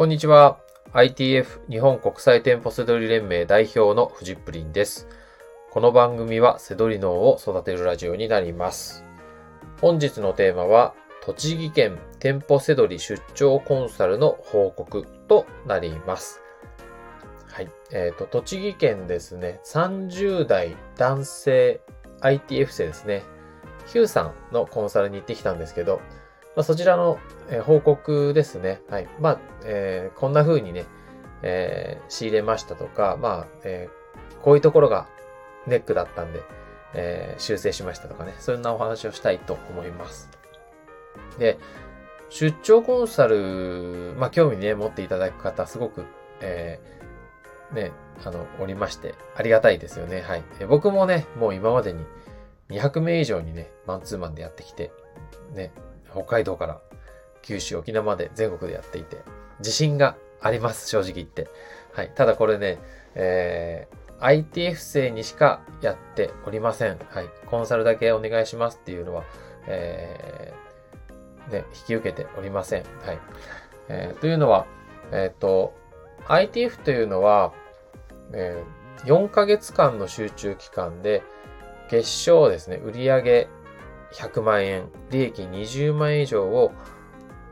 こんにちは。ITF 日本国際店舗セドリ連盟代表のフジップリンです。この番組はセドリ脳を育てるラジオになります。本日のテーマは、栃木県店舗セドリ出張コンサルの報告となります。はい。えっ、と、栃木県ですね、30代男性 ITF 生ですね、ヒューさんのコンサルに行ってきたんですけど、まあ、そちらの、え報告ですね。はい。まあ、えーこんな風にね、えー仕入れましたとか、まあ、えーこういうところがネックだったんで、えー修正しましたとかね、そんなお話をしたいと思います。で、出張コンサル、まあ、興味ね、持っていただく方、すごく、えーね、あの、おりまして、ありがたいですよね。はい。え僕もね、もう今までに200名以上にね、マンツーマンでやってきて、ね、北海道から九州、沖縄まで全国でやっていて、自信があります、正直言って。はい。ただこれね、えー、ITF 生にしかやっておりません。はい。コンサルだけお願いしますっていうのは、えー、ね、引き受けておりません。はい。えーというのは、えっ、と、ITF というのは、えー4ヶ月間の集中期間で、月賞ですね、売上100万円、利益20万円以上を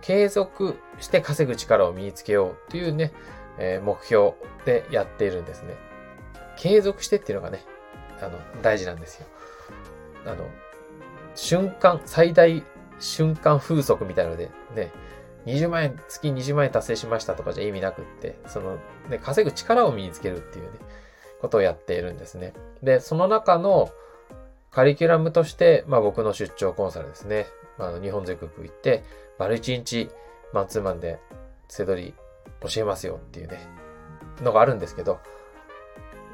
継続して稼ぐ力を身につけようというね、えー目標でやっているんですね。継続してっていうのがね、あの、大事なんですよ。あの、瞬間、最大瞬間風速みたいなので、ね、20万円、月20万円達成しましたとかじゃ意味なくって、その、ね、稼ぐ力を身につけるっていうね、ことをやっているんですね。で、その中のカリキュラムとして、まあ僕の出張コンサルですね。あの日本全国行って、丸1日マンツーマンで背取り教えますよっていうね、のがあるんですけど、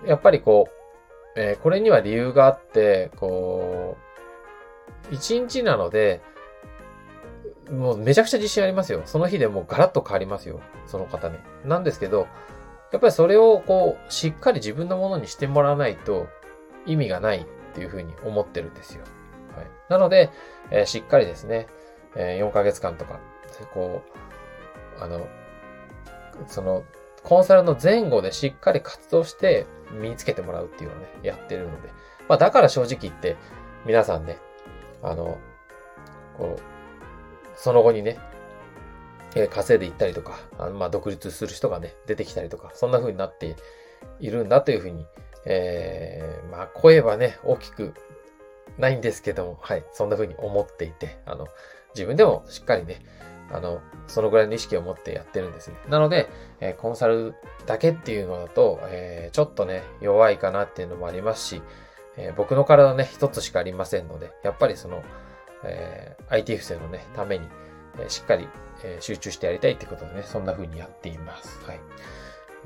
やっぱりこう、えーこれには理由があって、こう、1日なので、もうめちゃくちゃ自信ありますよ。その日でもうガラッと変わりますよ。その方ね。なんですけど、やっぱりそれをこう、しっかり自分のものにしてもらわないと意味がないっていうふうに思ってるんですよ。はい。なので、えーしっかりですね、えー4ヶ月間とか、こう、あの、その、コンサルの前後でしっかり活動して身につけてもらうっていうのをね、やってるので。まあだから正直言って、皆さんね、あの、こう、その後にね、稼いでいったりとか、あのまあ、独立する人がね、出てきたりとか、そんな風になっているんだという風に、えーまあ、声はね、大きくないんですけども、はい、そんな風に思っていて、あの、自分でもしっかりね、あの、そのぐらいの意識を持ってやってるんですね。なので、えーコンサルだけっていうのだと、えーちょっとね、弱いかなっていうのもありますし、えー僕の体ね、一つしかありませんので、やっぱりその、えー ITF 生のね、ために、えーしっかり、えー集中してやりたいってことでね、そんな風にやっています。はい。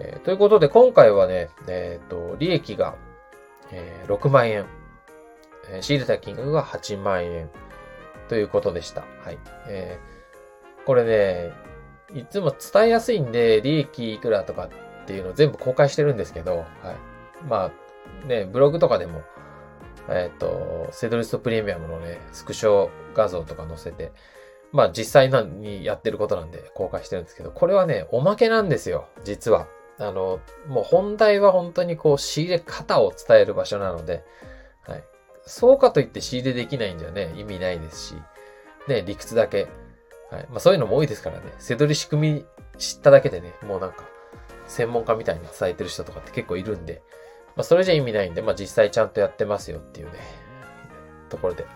えーということで、今回はね、えっ、と、利益が、えー6万円、えー仕入れた金額が8万円ということでした。はい。えーこれね、いつも伝えやすいんで、利益いくらとかっていうのを全部公開してるんですけど、はい。まあ、ね、ブログとかでも、えっ、と、セドリストプレミアムのね、スクショ画像とか載せて、まあ実際にやってることなんで公開してるんですけど、これはね、おまけなんですよ、実は。あの、もう本題は本当にこう仕入れ方を伝える場所なので、はい。そうかといって仕入れできないんじゃね、意味ないですし、ね、理屈だけ。はい。まあそういうのも多いですからね。セドリ仕組み知っただけでね、もうなんか、専門家みたいに伝えてる人とかって結構いるんで、まあそれじゃ意味ないんで、まあ実際ちゃんとやってますよっていうね、ところで、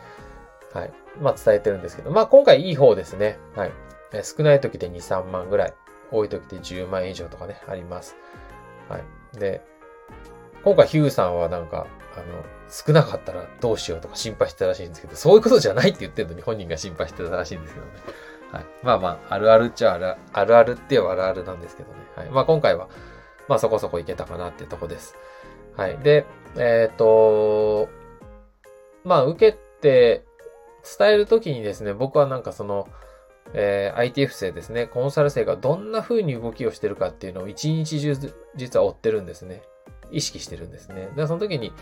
はい。まあ伝えてるんですけど、まあ今回いい方ですね。はい。少ない時で2、3万ぐらい、多い時で10万円以上とかね、あります。はい。で、今回ヒューさんはなんか、あの、少なかったらどうしようとか心配してたらしいんですけど、そういうことじゃないって言ってるのに本人が心配してたらしいんですけどね。はい。まあまあ、あるあるっちゃあるあるあるって言えばあるあるなんですけどね。はい。まあ今回は、まあそこそこいけたかなっていうとこです。はい。で、えっ、と、まあ受けて伝えるときにですね、僕はなんかその、えー ITF 生ですね、コンサル生がどんな風に動きをしてるかっていうのを一日中実は追ってるんですね。意識してるんですね。で、その時に、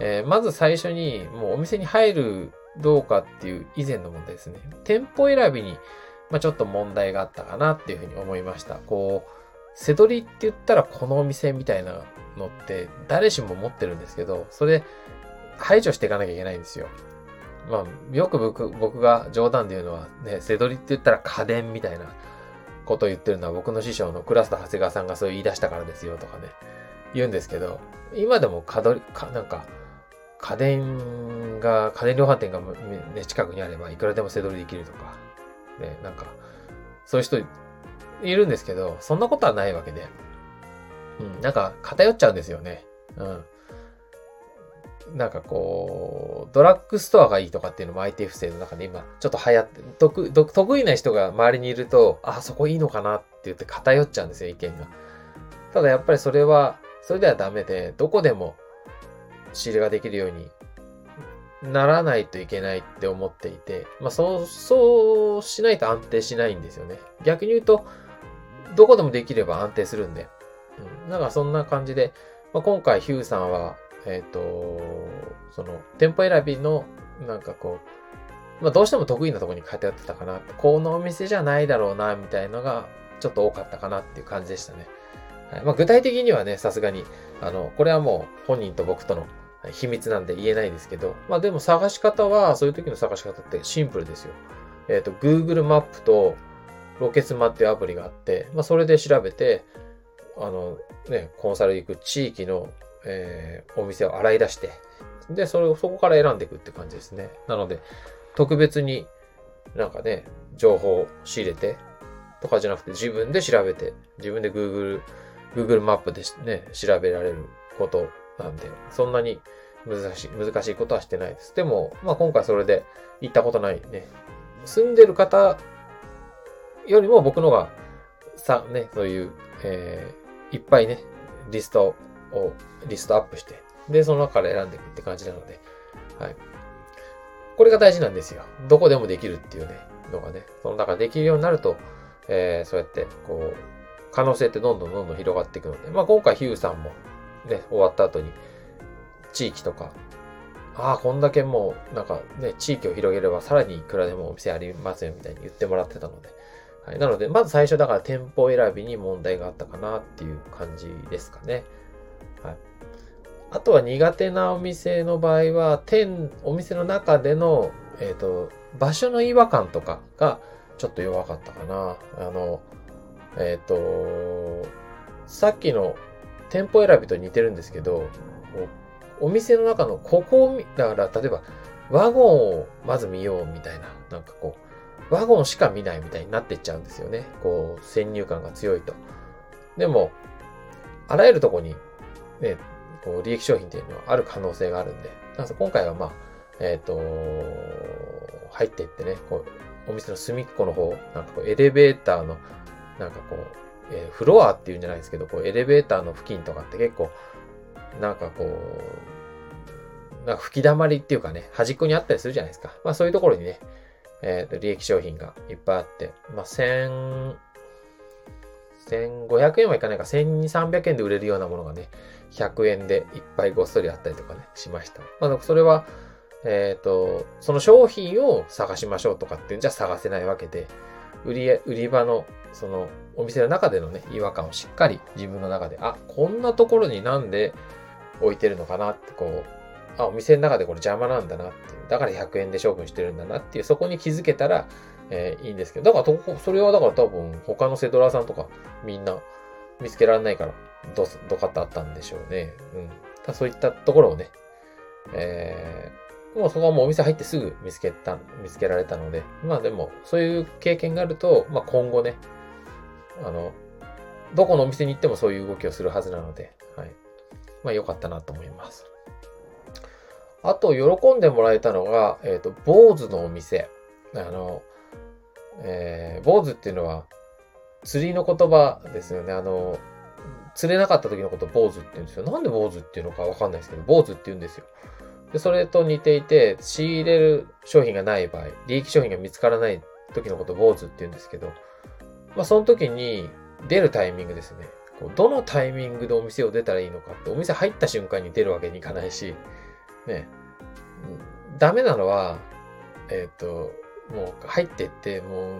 えーまず最初にもうお店に入るどうかっていう以前の問題ですね。店舗選びにまあ、ちょっと問題があったかなっていうふうに思いました。こう、背取りって言ったらこのお店みたいなのって誰しも持ってるんですけど、それ排除していかなきゃいけないんですよ。まあ、よく僕僕が冗談で言うのは、ね、背取りって言ったら家電みたいなことを言ってるのは僕の師匠のクラスタ長谷川さんがそう言い出したからですよとかね、言うんですけど、今でも家取り、かなんか、家電が、家電量販店が、ね、近くにあればいくらでも背取りできるとか、ね、なんか、そういう人いるんですけど、そんなことはないわけで、うん、なんか偏っちゃうんですよね。うん。なんかこう、ドラッグストアがいいとかっていうのも IT 不正の中で今ちょっと流行って、得得意な人が周りにいると、あ、そこいいのかなって言って偏っちゃうんですよ、意見が。ただやっぱりそれは、それではダメで、どこでも仕入れができるようにならないといけないって思っていて、まあそう、そうしないと安定しないんですよね。逆に言うと、どこでもできれば安定するんで。うん。なんかそんな感じで、まあ、今回ヒューさんは、えっ、ー、と、その、店舗選びの、なんかこう、まあどうしても得意なところに偏ってたかな、このお店じゃないだろうな、みたいのが、ちょっと多かったかなっていう感じでしたね。はいまあ、具体的にはね、さすがに、あの、これはもう本人と僕との秘密なんで言えないですけど、まあでも探し方は、そういう時の探し方ってシンプルですよ。えっ、ー、と、Google マップとロケスマっていうアプリがあって、まあそれで調べて、あの、ね、コンサル行く地域の、えー、お店を洗い出して、で、それをそこから選んでいくって感じですね。なので、特別になんかね、情報を仕入れて、とかじゃなくて自分で調べて、自分で Google Google マップでね、調べられることなんで、そんなに難しい、難しいことはしてないです。でも、まあ今回それで行ったことないね、住んでる方よりも僕のが、さ、ね、そういう、えー、いっぱいね、リストを、リストアップして、で、その中から選んでいくって感じなので、はい。これが大事なんですよ。どこでもできるっていうね、のがね、その中できるようになると、えー、そうやって、こう、可能性ってどんどんどんどん広がっていくので、まあ今回ヒューさんもね、終わった後に地域とか、ああ、こんだけもうなんかね、地域を広げればさらにいくらでもお店ありますよみたいに言ってもらってたので、はい。なので、まず最初だから店舗選びに問題があったかなっていう感じですかね。はい。あとは苦手なお店の場合は、店、お店の中での、えっ、ー、と、場所の違和感とかがちょっと弱かったかな。あの、えっ、ー、と、さっきの店舗選びと似てるんですけど、お店の中のここを見だから例えばワゴンをまず見ようみたいな、なんかこう、ワゴンしか見ないみたいになってっちゃうんですよね。こう、先入観が強いと。でも、あらゆるとこに、ね、こう、利益商品っていうのはある可能性があるんで、今回はまあ、えっ、ー、と、入っていってね、こう、お店の隅っこの方、なんかこう、エレベーターのなんかこう、えー、フロアっていうんじゃないですけど、こうエレベーターの付近とかって結構、なんかこう、なんか吹き溜まりっていうかね、端っこにあったりするじゃないですか。まあそういうところにね、えっ、ー、と、利益商品がいっぱいあって、まあ千、1500円はいかないか、1300円で売れるようなものがね、100円でいっぱいごっそりあったりとかね、しました。まあ、それは、えっ、ー、と、その商品を探しましょうとかっていうんじゃ探せないわけで、売り、売り場の、その、お店の中でのね、違和感をしっかり自分の中で、あ、こんなところになんで置いてるのかなって、こう、あ、お店の中でこれ邪魔なんだなっていう。だから100円で処分してるんだなっていう、そこに気づけたら、えー、いいんですけど、だからそれはだから多分他のセドラーさんとかみんな見つけられないから、ど、どかってあったんでしょうね。うん。たそういったところをね、えもうそこはもうお店入ってすぐ見つけた、見つけられたので、まあでも、そういう経験があると、まあ今後ね、あの、どこのお店に行ってもそういう動きをするはずなので、はい。まあ良かったなと思います。あと、喜んでもらえたのが、えっ、ー、と、坊主のお店。あの、えー、坊主っていうのは、釣りの言葉ですよね。あの、釣れなかった時のこと坊主って言うんですよ。なんで坊主っていうのかわかんないですけど、坊主って言うんですよ。で、それと似ていて、仕入れる商品がない場合、利益商品が見つからない時のことを坊主って言うんですけど、まあその時に出るタイミングですね。こうどのタイミングでお店を出たらいいのかって、お店入った瞬間に出るわけにいかないし、ね、ダメなのは、えっ、ー、と、もう入ってって、もう、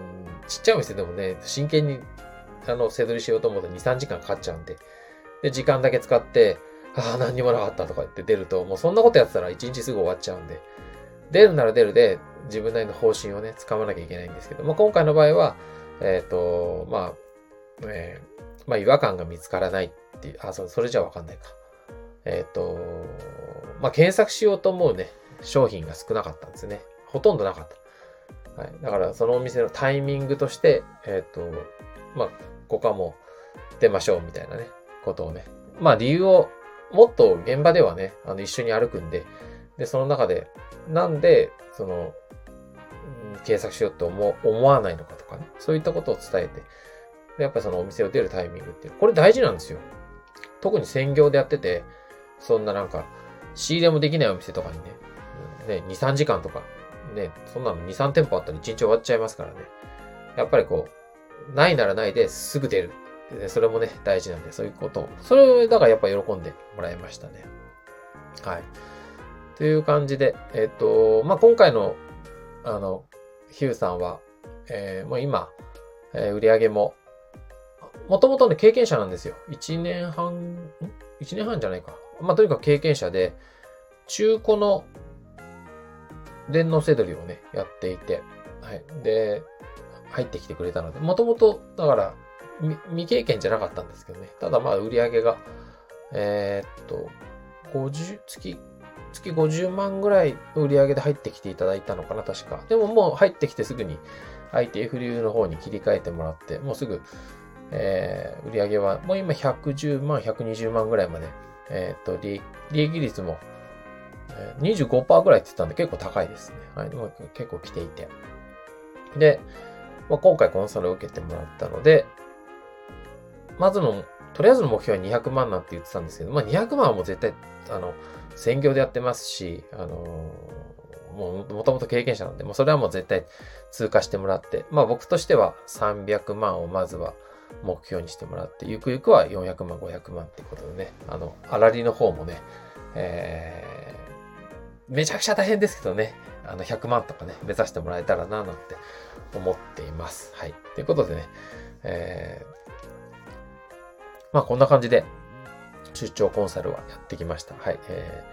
ちっちゃいお店でもね、真剣に、あの、背取りしようと思うと2、3時間かかっちゃうんで、で、時間だけ使って、ああ、何にもなかったとか言って出ると、もうそんなことやってたら1日すぐ終わっちゃうんで、出るなら出るで、自分なりの方針をね、掴まなきゃいけないんですけど、まあ、今回の場合は、えっ、ー、と、まあ、えー、まあ、違和感が見つからないっていう、あ、そそれじゃわかんないか。えっ、ー、と、まあ、検索しようと思うね、商品が少なかったんですね。ほとんどなかった。はい。だから、そのお店のタイミングとして、えっ、ー、と、まあ、ここはもう出ましょうみたいなね、ことをね。まあ、理由を、もっと現場ではね、あの、一緒に歩くんで、で、その中で、なんで、その、検索しようって思思わないのかとかね。そういったことを伝えて、でやっぱりそのお店を出るタイミングって、これ大事なんですよ。特に専業でやってて、そんななんか、仕入れもできないお店とかにね、ね、2、3時間とか、ね、そんなの2、3店舗あったら1日終わっちゃいますからね。やっぱりこう、ないならないですぐ出る。それもね、大事なんで、そういうことを。それを、だからやっぱ喜んでもらいましたね。はい。という感じで、えっ、と、まあ、今回の、あの、ヒューさんは、えー、もう今、えー、売り上げも、もともとね、経験者なんですよ。1年半、ん ?1 年半じゃないか。まあ、とにかく経験者で、中古の電脳セドリをね、やっていて、はい。で、入ってきてくれたので、もともと、だから、未経験じゃなかったんですけどね。ただまあ、売り上げが、えー、っと、50、月、月50万ぐらい売り上げで入ってきていただいたのかな、確か。でももう入ってきてすぐに ITF 流の方に切り替えてもらって、もうすぐ、えー、売り上げはもう今110万、120万ぐらいまで、えっ、と、利益率も、25%ぐらいって言ったんで結構高いですね。はい、も結構来ていて。で、まあ、今回コンサルを受けてもらったので、まずの、とりあえずの目標は200万なんて言ってたんですけど、まあ、200万はもう絶対、あの、専業でやってますし、あのもう、もともと経験者なんで、もうそれはもう絶対通過してもらって、まあ僕としては300万をまずは目標にしてもらって、ゆくゆくは400万、500万っていうことでね、あの、あらりの方もね、えー、めちゃくちゃ大変ですけどね、あの、100万とかね、目指してもらえたらな、なんて思っています。はい。ということでね、えー、まあこんな感じで、出張コンサルはやってきました。はい。え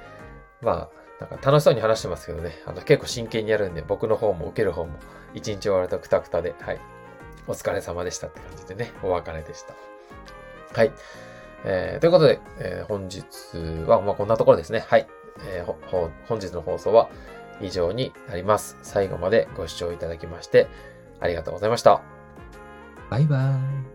ー、まあ、なんか楽しそうに話してますけどね、あの結構真剣にやるんで、僕の方も受ける方も一日終わるとクタクタで、はい。お疲れ様でしたって感じでね、お別れでした。はい。えー、ということで、えー、本日は、まあ、こんなところですね。はい。えー、本日の放送は以上になります。最後までご視聴いただきまして、ありがとうございました。バイバイ。